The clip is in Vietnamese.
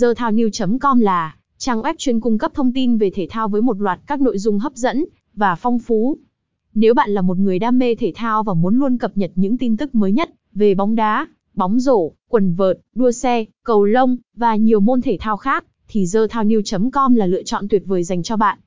TheThao.com là trang web chuyên cung cấp thông tin về thể thao với một loạt các nội dung hấp dẫn và phong phú. Nếu bạn là một người đam mê thể thao và muốn luôn cập nhật những tin tức mới nhất về bóng đá, bóng rổ, quần vợt, đua xe, cầu lông và nhiều môn thể thao khác, thì TheThao.com là lựa chọn tuyệt vời dành cho bạn.